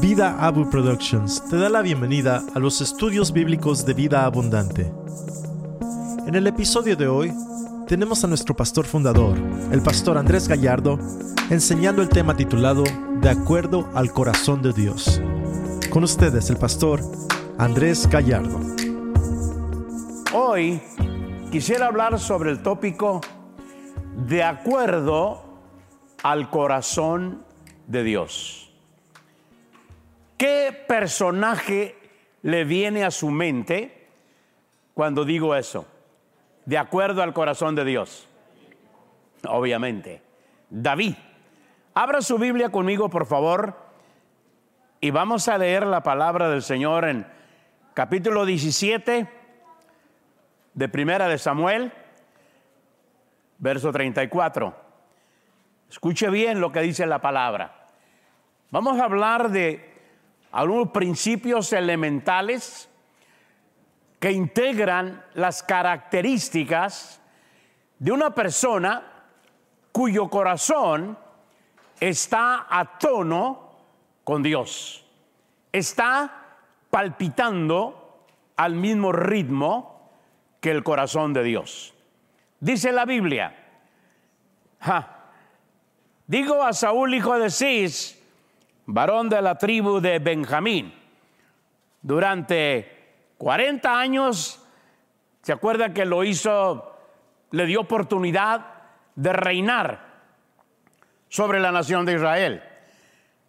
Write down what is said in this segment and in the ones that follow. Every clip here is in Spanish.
Vida Abu Productions te da la bienvenida a los estudios bíblicos de vida abundante. En el episodio de hoy tenemos a nuestro pastor fundador, el pastor Andrés Gallardo, enseñando el tema titulado De acuerdo al corazón de Dios. Con ustedes el pastor Andrés Gallardo. Hoy quisiera hablar sobre el tópico De acuerdo al corazón de Dios. ¿Qué personaje le viene a su mente cuando digo eso? De acuerdo al corazón de Dios. Obviamente, David. Abra su Biblia conmigo, por favor, y vamos a leer la palabra del Señor en capítulo 17 de Primera de Samuel, verso 34. Escuche bien lo que dice la palabra. Vamos a hablar de algunos principios elementales que integran las características de una persona cuyo corazón está a tono con Dios, está palpitando al mismo ritmo que el corazón de Dios. Dice la Biblia, digo a Saúl hijo de Cis, varón de la tribu de Benjamín. Durante 40 años, ¿se acuerda que lo hizo, le dio oportunidad de reinar sobre la nación de Israel?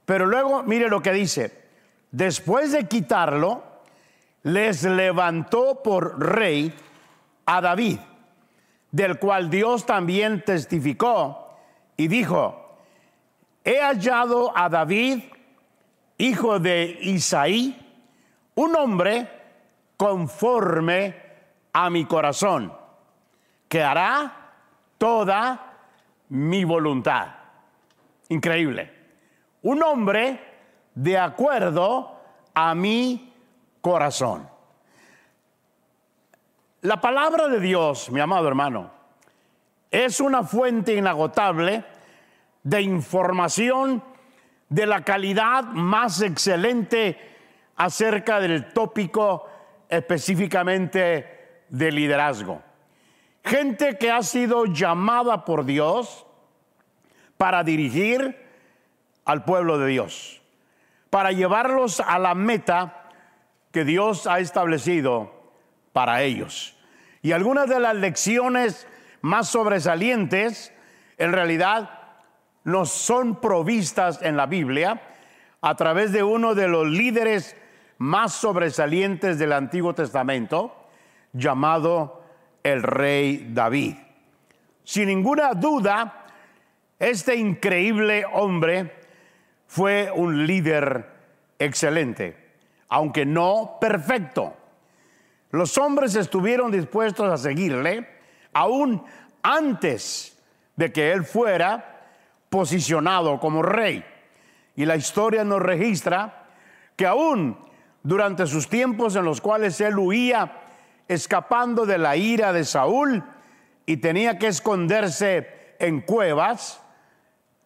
Pero luego, mire lo que dice, después de quitarlo, les levantó por rey a David, del cual Dios también testificó y dijo, he hallado a David, hijo de Isaí, un hombre conforme a mi corazón, que hará toda mi voluntad. Increíble. Un hombre de acuerdo a mi corazón. La palabra de Dios, mi amado hermano, es una fuente inagotable de información de la calidad más excelente acerca del tópico específicamente de liderazgo. Gente que ha sido llamada por Dios para dirigir al pueblo de Dios, para llevarlos a la meta que Dios ha establecido para ellos. Y algunas de las lecciones más sobresalientes, en realidad, nos son provistas en la Biblia a través de uno de los líderes más sobresalientes del Antiguo Testamento, llamado el rey David. Sin ninguna duda, este increíble hombre fue un líder excelente, aunque no perfecto. Los hombres estuvieron dispuestos a seguirle aún antes de que él fuera posicionado como rey. Y la historia nos registra que aún durante sus tiempos en los cuales él huía escapando de la ira de Saúl y tenía que esconderse en cuevas,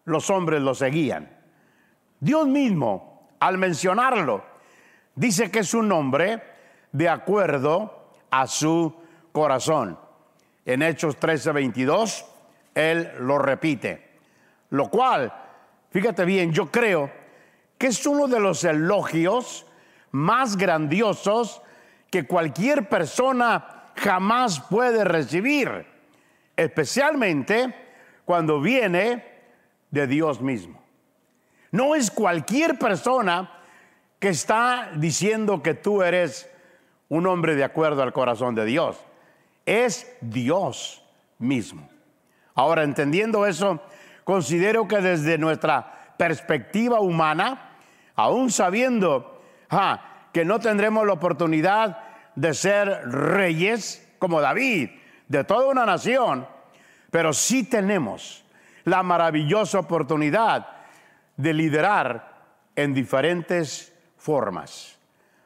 los hombres lo seguían. Dios mismo, al mencionarlo, dice que es un hombre de acuerdo a su corazón. En Hechos 13:22, él lo repite. Lo cual, fíjate bien, yo creo que es uno de los elogios más grandiosos que cualquier persona jamás puede recibir, especialmente cuando viene de Dios mismo. No es cualquier persona que está diciendo que tú eres un hombre de acuerdo al corazón de Dios. Es Dios mismo. Ahora, entendiendo eso, considero que desde nuestra perspectiva humana, aún sabiendo que no tendremos la oportunidad de ser reyes como David, de toda una nación, pero sí tenemos la maravillosa oportunidad de liderar en diferentes formas.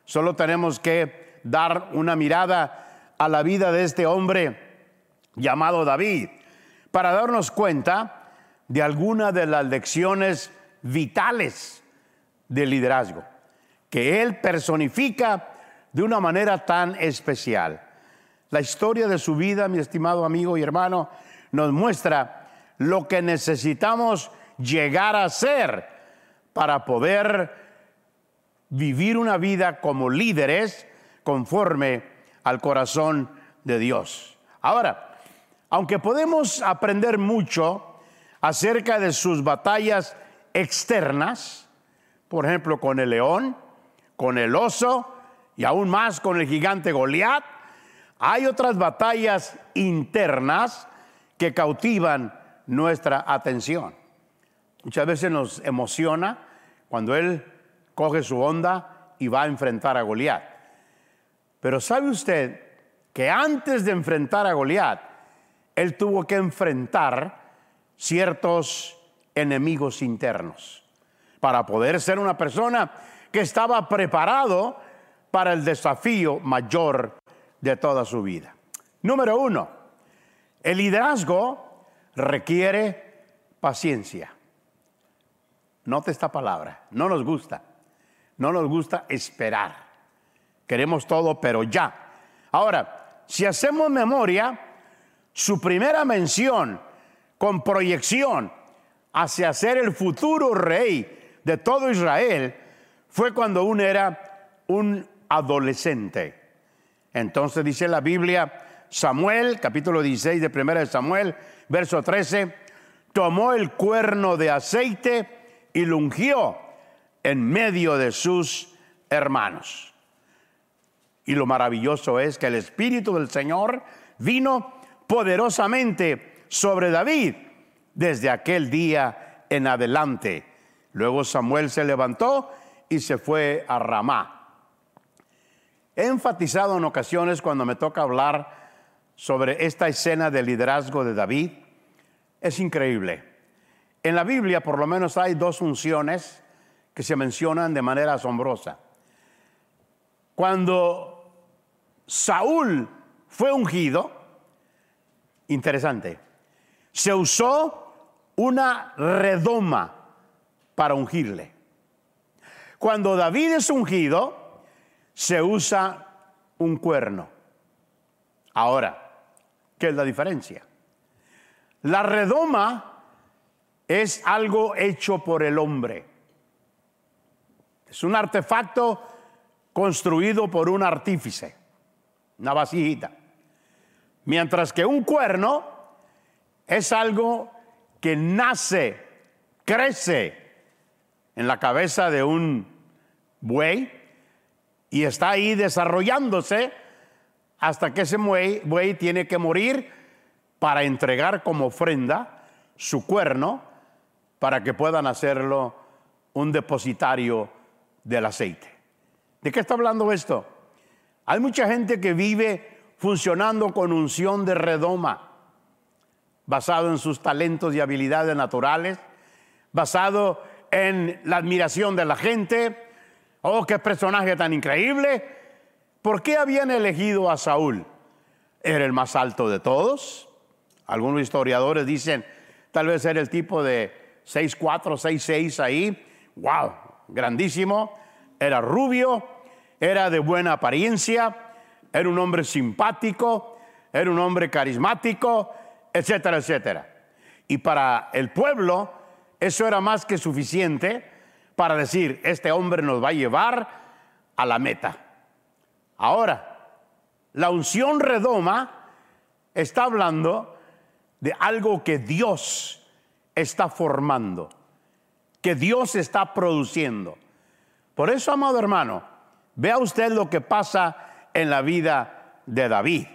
Solo tenemos que dar una mirada a la vida de este hombre llamado David para darnos cuenta de alguna de las lecciones vitales de liderazgo, que él personifica de una manera tan especial. La historia de su vida, mi estimado amigo y hermano, nos muestra lo que necesitamos llegar a ser para poder vivir una vida como líderes conforme al corazón de Dios. Ahora, aunque podemos aprender mucho acerca de sus batallas externas, por ejemplo, con el león, con el oso y aún más con el gigante Goliat, hay otras batallas internas que cautivan nuestra atención. Muchas veces nos emociona cuando él coge su onda y va a enfrentar a Goliat. Pero ¿sabe usted que antes de enfrentar a Goliat, él tuvo que enfrentar ciertos enemigos internos para poder ser una persona que estaba preparado para el desafío mayor de toda su vida. Número uno, el liderazgo requiere paciencia. Note esta palabra, no nos gusta, no nos gusta esperar. Queremos todo, pero ya. Ahora, si hacemos memoria, su primera mención con proyección hacia ser el futuro rey de todo Israel fue cuando uno era un adolescente. Entonces dice la Biblia, Samuel, capítulo 16 de primera de Samuel, verso 13, tomó el cuerno de aceite y lo ungió en medio de sus hermanos. Y lo maravilloso es que el Espíritu del Señor vino poderosamente sobre David desde aquel día en adelante. Luego Samuel se levantó y se fue a Ramá. He enfatizado en ocasiones cuando me toca hablar sobre esta escena de liderazgo de David. Es increíble. En la Biblia por lo menos hay dos unciones que se mencionan de manera asombrosa. Cuando Saúl fue ungido, interesante, se usó una redoma para ungirle. Cuando David es ungido, se usa un cuerno. Ahora, ¿qué es la diferencia? La redoma es algo hecho por el hombre. Es un artefacto construido por un artífice, una vasijita. Mientras que un cuerno es algo que nace, crece en la cabeza de un buey y está ahí desarrollándose hasta que ese buey, buey tiene que morir para entregar como ofrenda su cuerno para que puedan hacerlo un depositario del aceite. ¿De qué está hablando esto? Hay mucha gente que vive funcionando con unción de redoma, basado en sus talentos y habilidades naturales, basado en la admiración de la gente. Oh, qué personaje tan increíble. ¿Por qué habían elegido a Saúl? Era el más alto de todos. Algunos historiadores dicen, tal vez era el tipo de 6'4, 6'6 ahí. ¡Wow! grandísimo, era rubio, era de buena apariencia, era un hombre simpático, era un hombre carismático, etcétera, etcétera. Y para el pueblo eso era más que suficiente para decir, este hombre nos va a llevar a la meta. Ahora, la unción redoma está hablando de algo que Dios está formando que Dios está produciendo. Por eso, amado hermano, vea usted lo que pasa en la vida de David.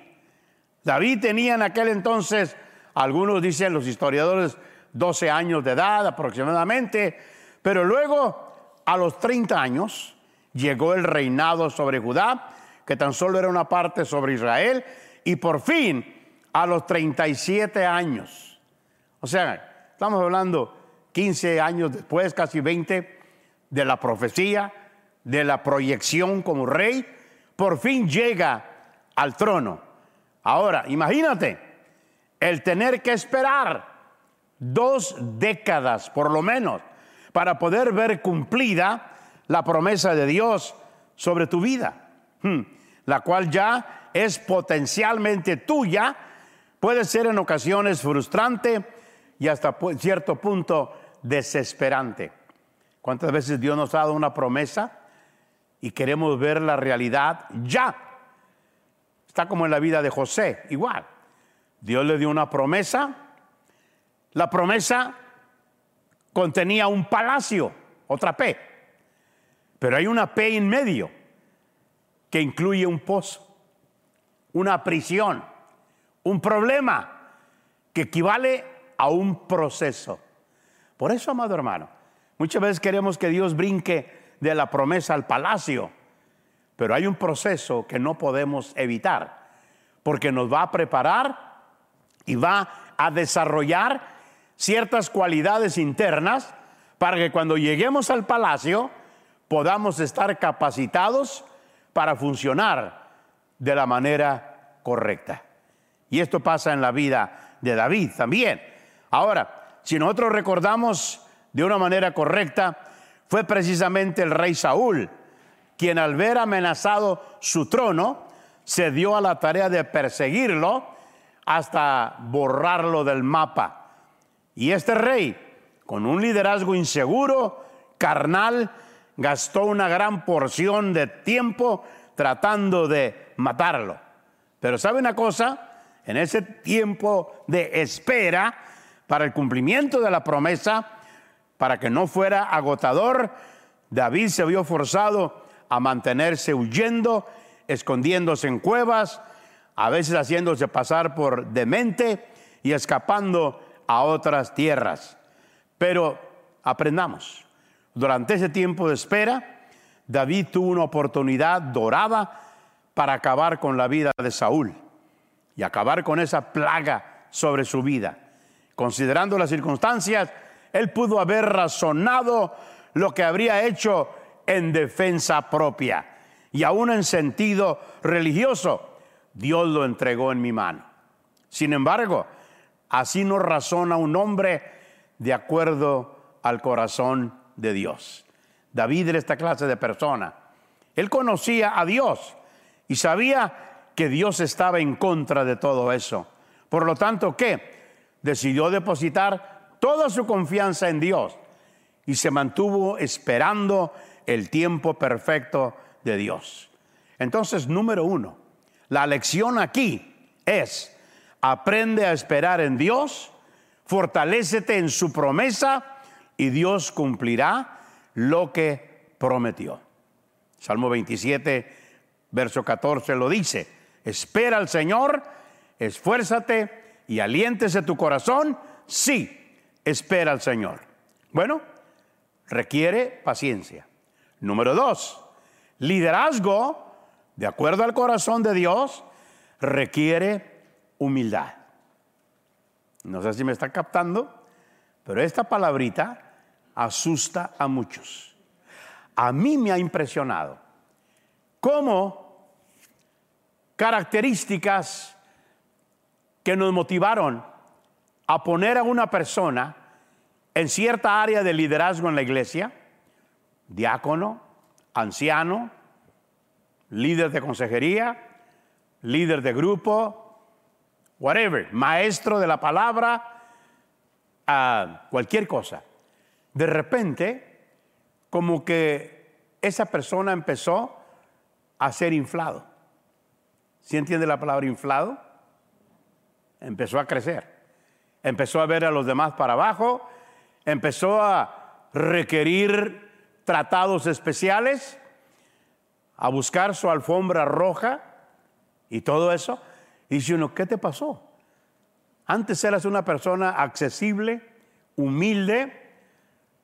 David tenía en aquel entonces, algunos dicen los historiadores, 12 años de edad aproximadamente, pero luego a los 30 años llegó el reinado sobre Judá, que tan solo era una parte sobre Israel, y por fin a los 37 años. O sea, estamos hablando 15 años después, casi 20, de la profecía, de la proyección como rey, por fin llega al trono. Ahora, imagínate el tener que esperar dos décadas por lo menos para poder ver cumplida la promesa de Dios sobre tu vida, hmm, la cual ya es potencialmente tuya, puede ser en ocasiones frustrante y hasta cierto punto desesperante. ¿Cuántas veces Dios nos ha dado una promesa y queremos ver la realidad ya? Está como en la vida de José, igual. Dios le dio una promesa. La promesa contenía un palacio, otra P. Pero hay una P en medio que incluye un pozo, una prisión, un problema que equivale a un proceso. Por eso, amado hermano, muchas veces queremos que Dios brinque de la promesa al palacio pero hay un proceso que no podemos evitar, porque nos va a preparar y va a desarrollar ciertas cualidades internas para que cuando lleguemos al palacio podamos estar capacitados para funcionar de la manera correcta. Y esto pasa en la vida de David también. Ahora, si nosotros recordamos de una manera correcta, fue precisamente el rey Saúl quien al ver amenazado su trono, se dio a la tarea de perseguirlo hasta borrarlo del mapa. Y este rey, con un liderazgo inseguro, carnal, gastó una gran porción de tiempo tratando de matarlo. Pero ¿sabe una cosa? En ese tiempo de espera para el cumplimiento de la promesa, para que no fuera agotador, David se vio forzado a mantenerse huyendo, escondiéndose en cuevas, a veces haciéndose pasar por demente y escapando a otras tierras. Pero aprendamos, durante ese tiempo de espera, David tuvo una oportunidad dorada para acabar con la vida de Saúl y acabar con esa plaga sobre su vida. Considerando las circunstancias, él pudo haber razonado lo que habría hecho en defensa propia y aún en sentido religioso, Dios lo entregó en mi mano. Sin embargo, así no razona un hombre de acuerdo al corazón de Dios. David era esta clase de persona. Él conocía a Dios y sabía que Dios estaba en contra de todo eso. Por lo tanto, ¿qué? Decidió depositar toda su confianza en Dios y se mantuvo esperando el tiempo perfecto de Dios. Entonces, número uno, la lección aquí es, aprende a esperar en Dios, fortalécete en su promesa y Dios cumplirá lo que prometió. Salmo 27, verso 14 lo dice, espera al Señor, esfuérzate y aliéntese tu corazón, sí, espera al Señor. Bueno, requiere paciencia. Número dos, liderazgo, de acuerdo al corazón de Dios, requiere humildad. No sé si me está captando, pero esta palabrita asusta a muchos. A mí me ha impresionado cómo características que nos motivaron a poner a una persona en cierta área de liderazgo en la iglesia, diácono, anciano, líder de consejería, líder de grupo, whatever, maestro de la palabra, cualquier cosa. De repente, como que esa persona empezó a ser inflado. ¿Sí entiende la palabra inflado? Empezó a crecer. Empezó a ver a los demás para abajo. Empezó a requerir tratados especiales, a buscar su alfombra roja y todo eso. Y dice uno, ¿qué te pasó? Antes eras una persona accesible, humilde,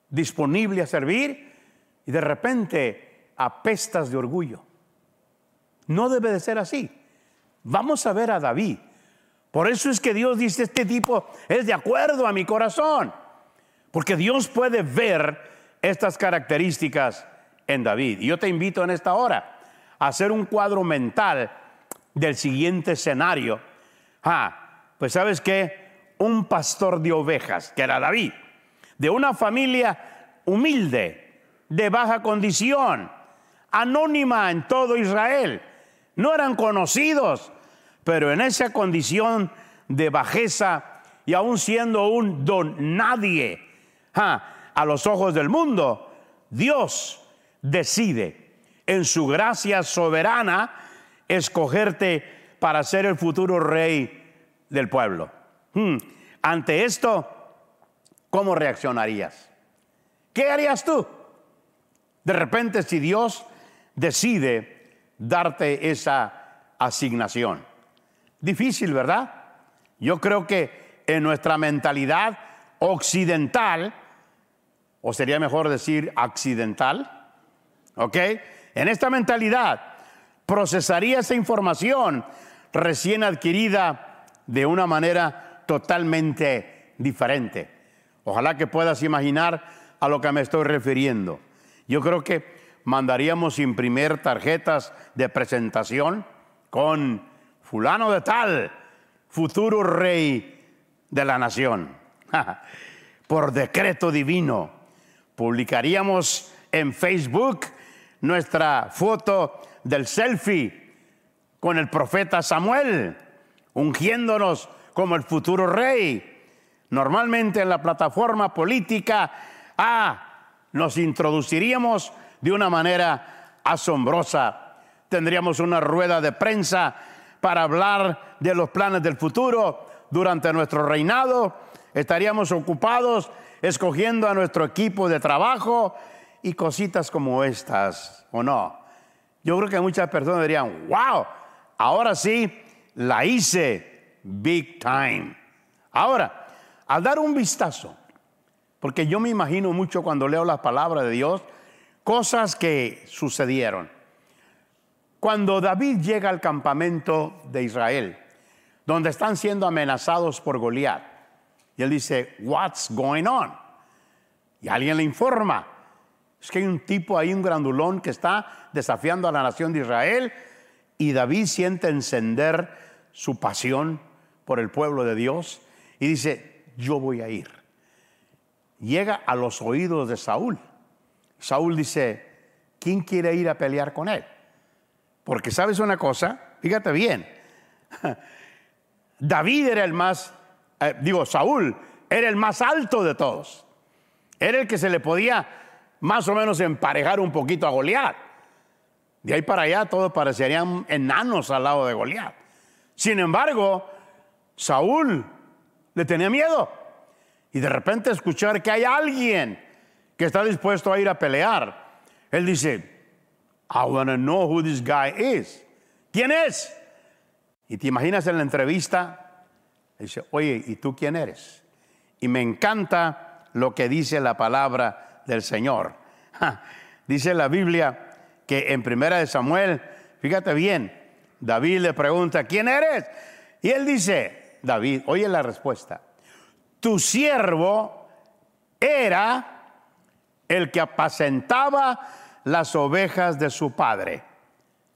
disponible a servir y de repente apestas de orgullo. No debe de ser así. Vamos a ver a David. Por eso es que Dios dice, este tipo es de acuerdo a mi corazón. Porque Dios puede ver estas características David. Y yo te invito en esta hora a hacer un cuadro mental del siguiente escenario. Ah, pues sabes que un pastor de ovejas, que era David, de una familia humilde, de baja condición, anónima en todo Israel. No eran conocidos, pero en esa condición de bajeza y aún siendo un don nadie a los ojos del mundo, Dios decide en su gracia soberana escogerte para ser el futuro rey del pueblo. Hmm. Ante esto, ¿cómo reaccionarías? ¿Qué harías tú? De repente, si Dios decide darte esa asignación. Difícil, ¿verdad? Yo creo que en nuestra mentalidad occidental, o sería mejor decir accidental, ¿ok? En esta mentalidad procesaría esa información recién adquirida de una manera totalmente diferente. Ojalá que puedas imaginar a lo que me estoy refiriendo. Yo creo que mandaríamos imprimir tarjetas de presentación con fulano de tal, futuro rey de la nación. Por decreto divino, publicaríamos en Facebook nuestra foto del selfie con el profeta Samuel, ungiéndonos como el futuro rey. Normalmente en la plataforma política, ah, nos introduciríamos de una manera asombrosa. Tendríamos una rueda de prensa para hablar de los planes del futuro durante nuestro reinado. Estaríamos ocupados escogiendo a nuestro equipo de trabajo y cositas como estas, ¿o no? Yo creo que muchas personas dirían, wow, ahora sí, la hice big time. Ahora, al dar un vistazo, porque yo me imagino mucho cuando leo las palabras de Dios, cosas que sucedieron. Cuando David llega al campamento de Israel, donde están siendo amenazados por Goliat, y él dice, What's going on? Y alguien le informa, es que hay un tipo ahí, un grandulón, que está desafiando a la nación de Israel, y David siente encender su pasión por el pueblo de Dios, y dice, yo voy a ir. Llega a los oídos de Saúl Saúl dice, ¿quién quiere ir a pelear con él? Porque sabes una cosa, fíjate bien, David era el más, eh, digo, Saúl era el más alto de todos. Era el que se le podía más o menos emparejar un poquito a Goliat. De ahí para allá todos parecerían enanos al lado de Goliat. Sin embargo, Saúl le tenía miedo. Y de repente escuchar que hay alguien que está dispuesto a ir a pelear. Él dice, I want to know who this guy is. ¿Quién es? Y te imaginas en la entrevista, dice, oye, ¿y tú quién eres? Y me encanta lo que dice la palabra del Señor. dice la Biblia que en primera de Samuel, fíjate bien, David le pregunta, ¿quién eres? Y él dice, David, oye la respuesta, tu siervo era el que apacentaba las ovejas de su padre.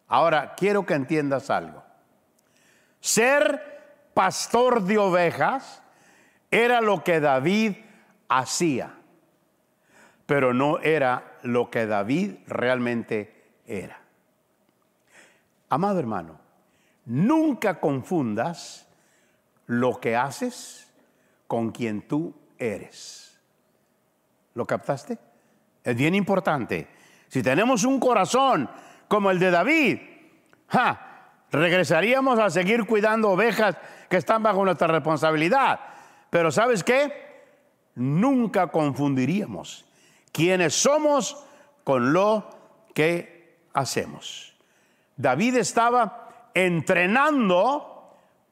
Ahora, quiero que entiendas algo. Ser pastor de ovejas era lo que David hacía, pero no era lo que David realmente era. Amado hermano, nunca confundas lo que haces con quien tú eres. ¿Lo captaste? Es bien importante. Si tenemos un corazón como el de David, regresaríamos a seguir cuidando ovejas que están bajo nuestra responsabilidad. Pero ¿sabes qué? Nunca confundiríamos quiénes somos con lo que hacemos. David estaba entrenando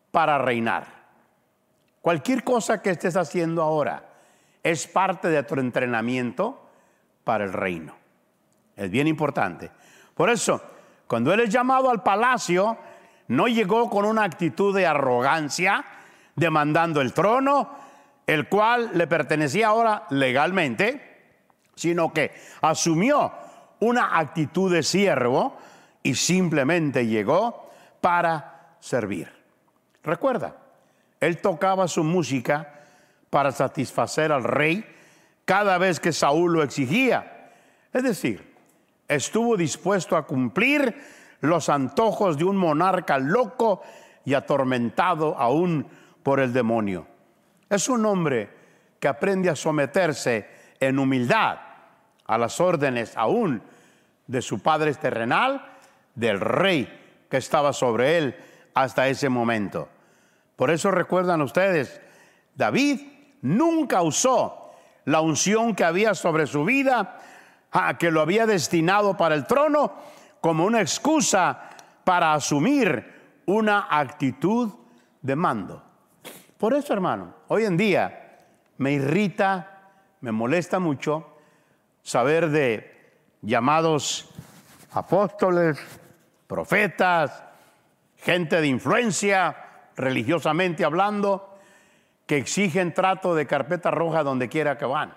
para reinar. Cualquier cosa que estés haciendo ahora es parte de tu entrenamiento para el reino. Es bien importante. Por eso, cuando él es llamado al palacio, no llegó con una actitud de arrogancia, demandando el trono, el cual le pertenecía ahora legalmente, sino que asumió una actitud de siervo y simplemente llegó para servir. Recuerda, él tocaba su música para satisfacer al rey cada vez que Saúl lo exigía. Es decir, estuvo dispuesto a cumplir los antojos de un monarca loco y atormentado aún por el demonio. Es un hombre que aprende a someterse en humildad a las órdenes aún de su padre terrenal, del rey que estaba sobre él hasta ese momento. Por eso recuerdan ustedes, David nunca usó la unción que había sobre su vida, que lo había destinado para el trono, como una excusa para asumir una actitud de mando. Por eso, hermano, hoy en día me irrita, me molesta mucho saber de llamados apóstoles, profetas, gente de influencia, religiosamente hablando, que exigen trato de carpeta roja donde quiera que van,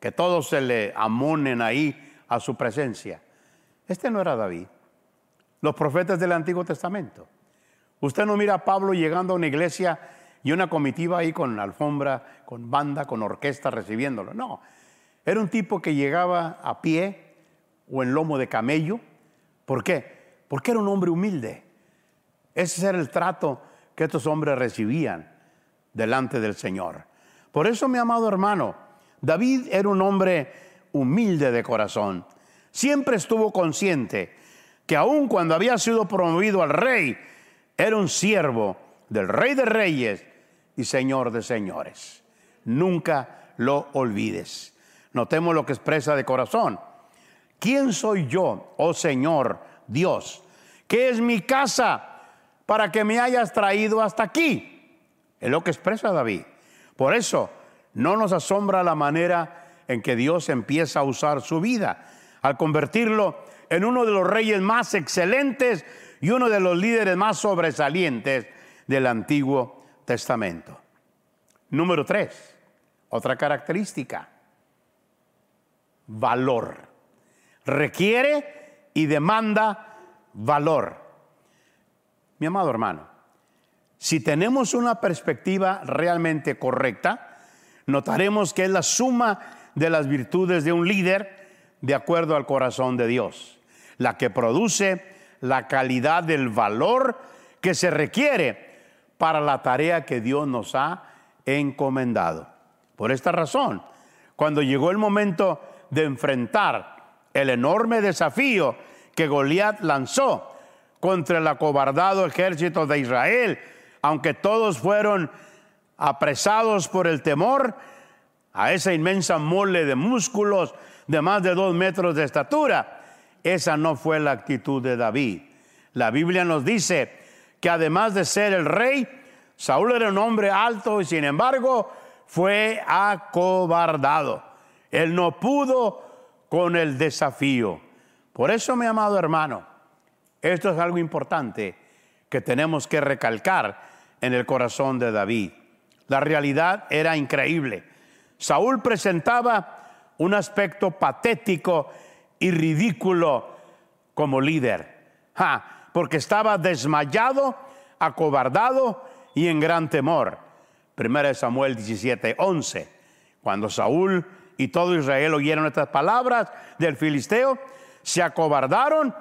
que todos se le amonen ahí a su presencia. Este no era David. Los profetas del Antiguo Testamento. Usted no mira a Pablo llegando a una iglesia y una comitiva ahí con alfombra, con banda, con orquesta recibiéndolo. No, era un tipo que llegaba a pie o en lomo de camello. ¿Por qué? Porque era un hombre humilde. Ese era el trato que estos hombres recibían delante del Señor. Por eso, mi amado hermano, David era un hombre humilde de corazón. Siempre estuvo consciente que aun cuando había sido promovido al rey, era un siervo del rey de reyes y señor de señores. Nunca lo olvides. Notemos lo que expresa de corazón. ¿Quién soy yo, oh Señor Dios? ¿Qué es mi casa para que me hayas traído hasta aquí? Es lo que expresa David. Por eso no nos asombra la manera en que Dios empieza a usar su vida, al convertirlo en uno de los reyes más excelentes y uno de los líderes más sobresalientes del Antiguo Testamento. Número tres, otra característica valor. Requiere y demanda valor. Mi amado hermano, si tenemos una perspectiva realmente correcta, notaremos que es la suma de las virtudes de un líder de acuerdo al corazón de Dios, la que produce la calidad del valor que se requiere para la tarea que Dios nos ha encomendado. Por esta razón, cuando llegó el momento de enfrentar el enorme desafío que Goliat lanzó contra el acobardado ejército de Israel, aunque todos fueron apresados por el temor a esa inmensa mole de músculos de más de dos metros de estatura. Esa no fue la actitud de David. La Biblia nos dice que además de ser el rey, Saúl era un hombre alto y sin embargo fue acobardado. Él no pudo con el desafío. Por eso, mi amado hermano, esto es algo importante que tenemos que recalcar en el corazón de David. La realidad era increíble. Saúl presentaba un aspecto patético y ridículo como líder, porque estaba desmayado, acobardado y en gran temor. Primera Samuel 17, 11. Cuando Saúl y todo Israel oyeron estas palabras del filisteo, se acobardaron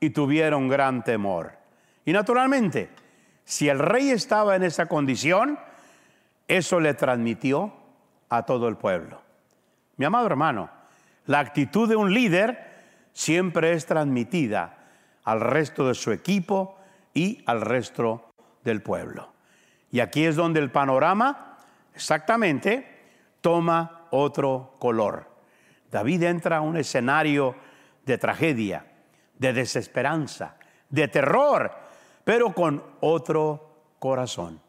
y tuvieron gran temor. Y naturalmente, si el rey estaba en esa condición, eso le transmitió a todo el pueblo. Mi amado hermano, la actitud de un líder siempre es transmitida al resto de su equipo y al resto del pueblo. Y aquí es donde el panorama exactamente toma otro color. David entra a un escenario de tragedia, de desesperanza, de terror, pero con otro corazón.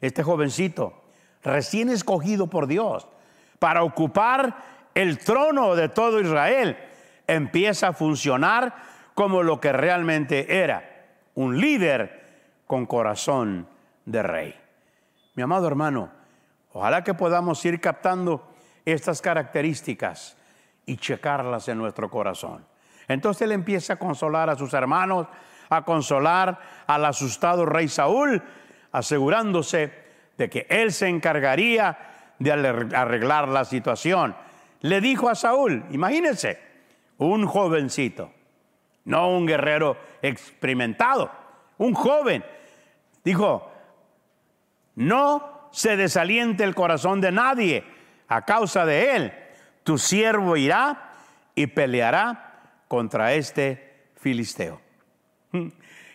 Este jovencito, recién escogido por Dios para ocupar el trono de todo Israel, empieza a funcionar como lo que realmente era, un líder con corazón de rey. Mi amado hermano, ojalá que podamos ir captando estas características y checarlas en nuestro corazón. Entonces él empieza a consolar a sus hermanos, a consolar al asustado rey Saúl, asegurándose de que él se encargaría de arreglar la situación. Le dijo a Saúl, imagínense, un jovencito, no un guerrero experimentado, un joven. Dijo, no se desaliente el corazón de nadie a causa de él. Tu siervo irá y peleará contra este filisteo.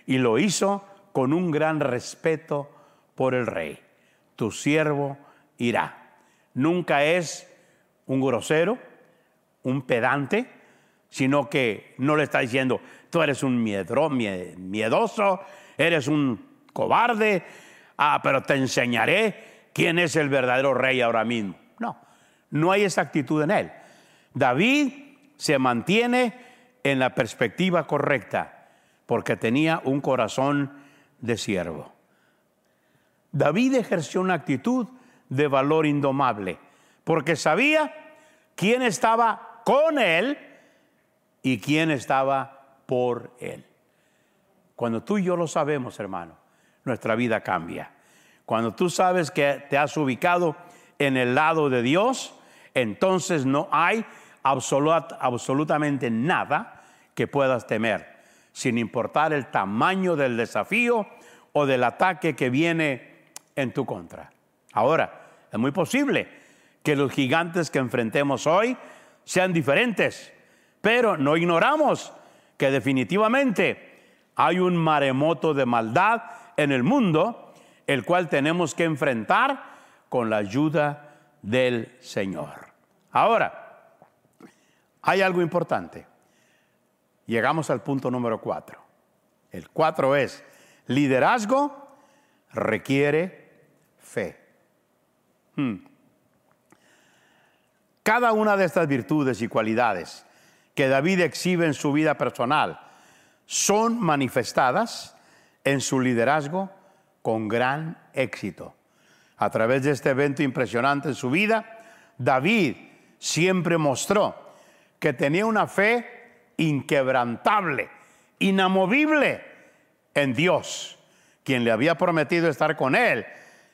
Y lo hizo con un gran respeto por el rey. Tu siervo irá. Nunca es un grosero, un pedante, sino que no le está diciendo, tú eres un miedoso, eres un cobarde, ah, pero te enseñaré quién es el verdadero rey ahora mismo. No, no hay esa actitud en él. David se mantiene en la perspectiva correcta porque tenía un corazón de siervo. David ejerció una actitud de valor indomable porque sabía quién estaba con él y quién estaba por él. Cuando tú y yo lo sabemos, hermano, nuestra vida cambia. Cuando tú sabes que te has ubicado en el lado de Dios, entonces no hay absolutamente nada que puedas temer, sin importar el tamaño del desafío o del ataque que viene en tu contra. Ahora, es muy posible que los gigantes que enfrentemos hoy sean diferentes, pero no ignoramos que definitivamente hay un maremoto de maldad en el mundo, el cual tenemos que enfrentar con la ayuda del Señor. Ahora, hay algo importante. Llegamos al punto número cuatro. El cuatro es, liderazgo requiere fe. Hmm. Cada una de estas virtudes y cualidades que David exhibe en su vida personal son manifestadas en su liderazgo con gran éxito. A través de este evento impresionante en su vida, David siempre mostró que tenía una fe inquebrantable, inamovible en Dios, quien le había prometido estar con él.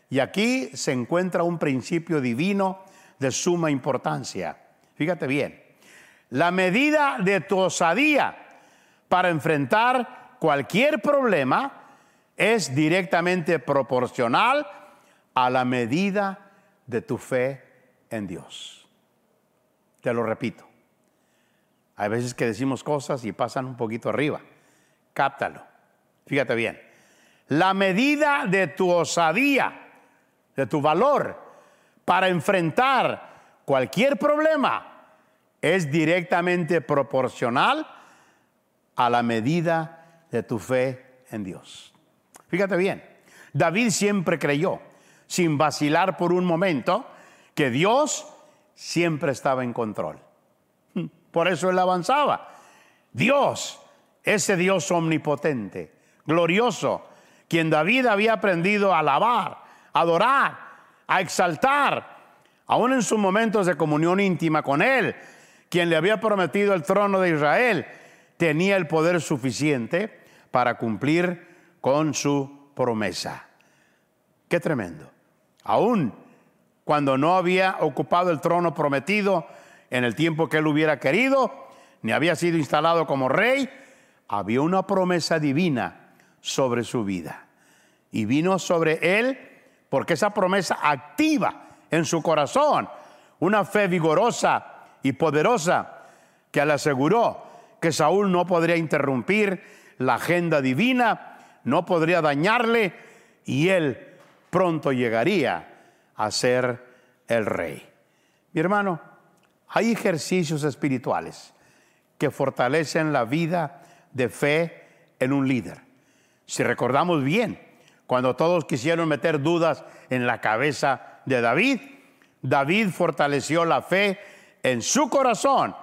Y aquí se encuentra un principio divino de suma importancia. Fíjate bien, la medida de tu osadía para enfrentar cualquier problema es directamente proporcional a la medida de tu fe en Dios. Te lo repito. Hay veces que decimos cosas y pasan un poquito arriba. Cáptalo. Fíjate bien. La medida de tu osadía, de tu valor para enfrentar cualquier problema es directamente proporcional a la medida de tu fe en Dios. Fíjate bien, David siempre creyó, sin vacilar por un momento, que Dios siempre estaba en control. Por eso él avanzaba. Dios, ese Dios omnipotente, glorioso, quien David había aprendido a alabar, a adorar, a exaltar, aún en sus momentos de comunión íntima con él, quien le había prometido el trono de Israel, tenía el poder suficiente para cumplir con su promesa. Qué tremendo. Aún cuando no había ocupado el trono prometido en el tiempo que él hubiera querido, ni había sido instalado como rey, había una promesa divina sobre su vida. Y vino sobre él porque esa promesa activa en su corazón una fe vigorosa y poderosa que le aseguró que Saúl no podría interrumpir la agenda divina, no podría dañarle y él pronto llegaría a ser el rey. Mi hermano, hay ejercicios espirituales que fortalecen la vida de fe en un líder. Si recordamos bien, cuando todos quisieron meter dudas en la cabeza de David, David fortaleció la fe en su corazón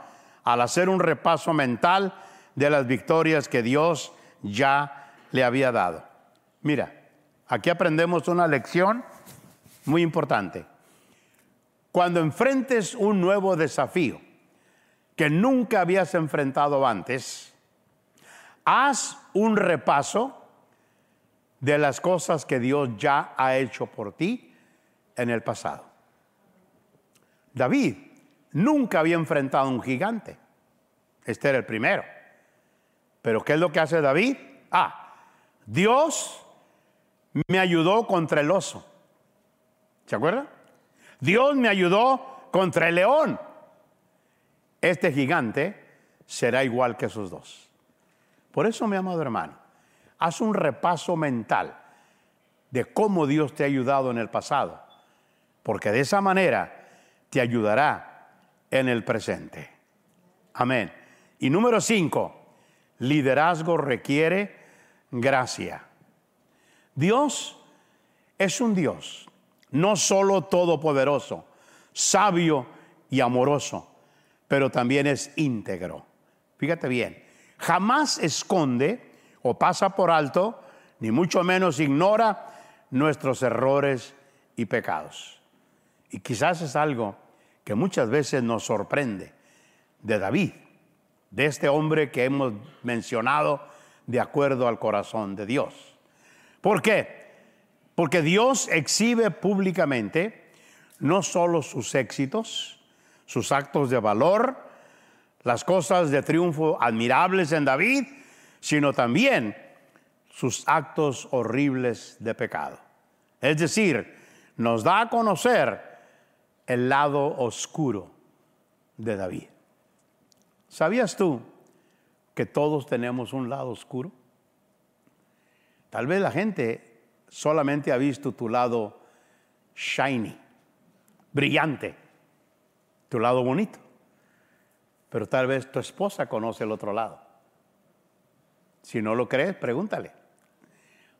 al hacer un repaso mental de las victorias que Dios ya le había dado. Mira, aquí aprendemos una lección muy importante. Cuando enfrentes un nuevo desafío que nunca habías enfrentado antes, haz un repaso de las cosas que Dios ya ha hecho por ti en el pasado. David nunca había enfrentado a un gigante. Este era el primero. Pero ¿qué es lo que hace David? Ah, Dios me ayudó contra el oso. ¿Se acuerda? Dios me ayudó contra el león. Este gigante será igual que esos dos. Por eso, mi amado hermano, haz un repaso mental de cómo Dios te ha ayudado en el pasado, porque de esa manera te ayudará en el presente. Amén. Y número cinco, liderazgo requiere gracia. Dios es un Dios, no solo todopoderoso, sabio y amoroso, pero también es íntegro. Fíjate bien, jamás esconde o pasa por alto, ni mucho menos ignora nuestros errores y pecados. Y quizás es algo que muchas veces nos sorprende de David, de este hombre que hemos mencionado de acuerdo al corazón de Dios. ¿Por qué? Porque Dios exhibe públicamente no solo sus éxitos, sus actos de valor, las cosas de triunfo admirables en David, sino también sus actos horribles de pecado. Es decir, nos da a conocer el lado oscuro de David. ¿Sabías tú que todos tenemos un lado oscuro? Tal vez la gente solamente ha visto tu lado shiny, brillante, tu lado bonito, pero tal vez tu esposa conoce el otro lado. Si no lo crees, pregúntale.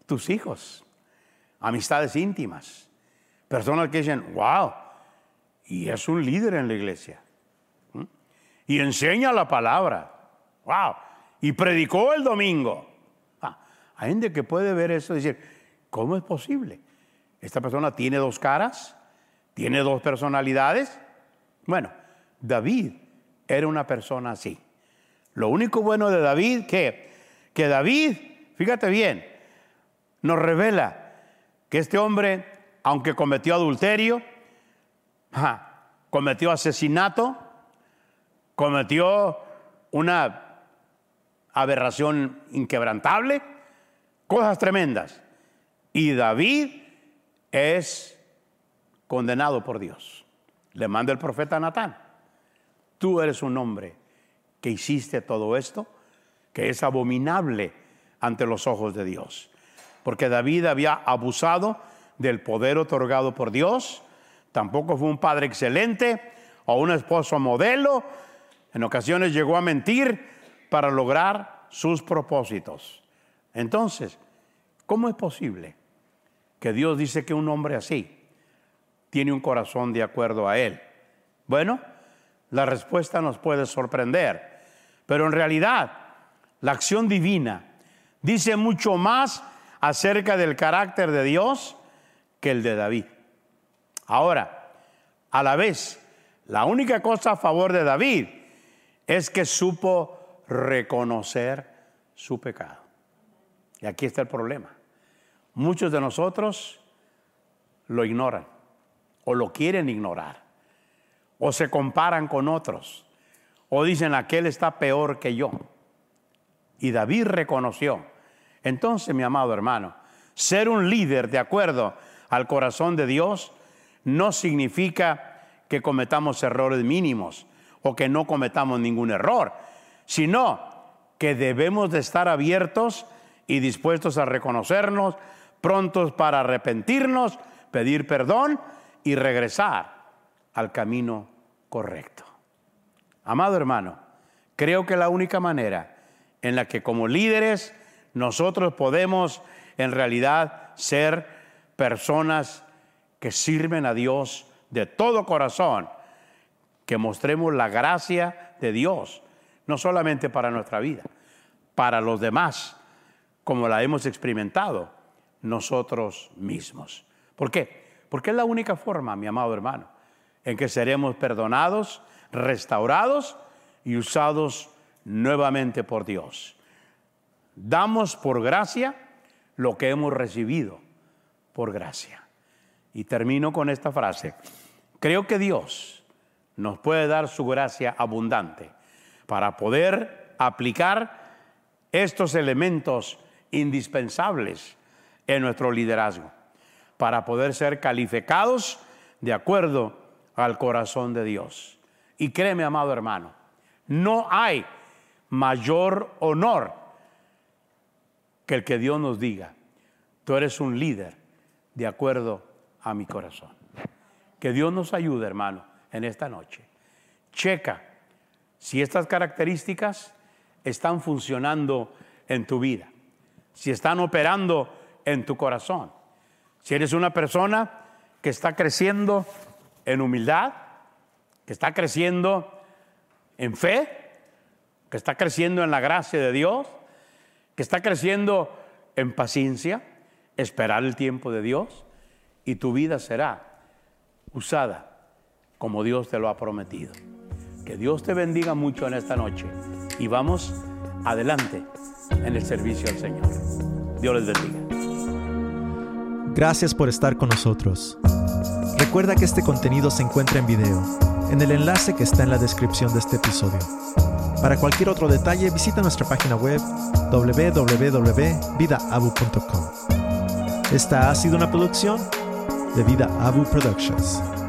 Tus hijos, amistades íntimas, personas que dicen, wow, y es un líder en la iglesia. Y enseña la palabra. Wow. Y predicó el domingo. Ah, hay gente que puede ver eso y decir, ¿cómo es posible? Esta persona tiene dos caras, tiene dos personalidades. Bueno, David era una persona así. Lo único bueno de David, que que David, fíjate bien, nos revela que este hombre, aunque cometió adulterio, cometió asesinato, cometió una aberración inquebrantable, cosas tremendas. Y David es condenado por Dios. Le manda el profeta Natán. Tú eres un hombre que hiciste todo esto que es abominable ante los ojos de Dios. Porque David había abusado del poder otorgado por Dios, tampoco fue un padre excelente o un esposo modelo, en ocasiones llegó a mentir para lograr sus propósitos. Entonces, ¿cómo es posible que Dios dice que un hombre así tiene un corazón de acuerdo a Él? Bueno, la respuesta nos puede sorprender, pero en realidad la acción divina, dice mucho más acerca del carácter de Dios que el de David. Ahora, a la vez, la única cosa a favor de David es que supo reconocer su pecado. Y aquí está el problema. Muchos de nosotros lo ignoran o lo quieren ignorar o se comparan con otros o dicen aquel está peor que yo. Y David reconoció. Entonces, mi amado hermano, ser un líder de acuerdo al corazón de Dios no significa que cometamos errores mínimos o que no cometamos ningún error, sino que debemos de estar abiertos y dispuestos a reconocernos, prontos para arrepentirnos, pedir perdón y regresar al camino correcto. Amado hermano, creo que la única manera en la que como líderes nosotros podemos en realidad ser personas que sirven a Dios de todo corazón, que mostremos la gracia de Dios, no solamente para nuestra vida, para los demás, como la hemos experimentado nosotros mismos. ¿Por qué? Porque es la única forma, mi amado hermano, en que seremos perdonados, restaurados y usados nuevamente por Dios. Damos por gracia lo que hemos recibido por gracia. Y termino con esta frase. Creo que Dios nos puede dar su gracia abundante para poder aplicar estos elementos indispensables en nuestro liderazgo, para poder ser calificados de acuerdo al corazón de Dios. Y créeme, amado hermano, no hay mayor honor que el que Dios nos diga, tú eres un líder de acuerdo a mi corazón. Que Dios nos ayude, hermano, en esta noche. Checa si estas características están funcionando en tu vida, si están operando en tu corazón. Si eres una persona que está creciendo en humildad, que está creciendo en fe, que está creciendo en la gracia de Dios, que está creciendo en paciencia, esperar el tiempo de Dios y tu vida será usada como Dios te lo ha prometido. Que Dios te bendiga mucho en esta noche y vamos adelante en el servicio al Señor. Dios les bendiga. Gracias por estar con nosotros. Recuerda que este contenido se encuentra en video, en el enlace que está en la descripción de este episodio. Para cualquier otro detalle, visita nuestra página web www.vidaabu.com. Esta ha sido una producción de Vida Abu Productions.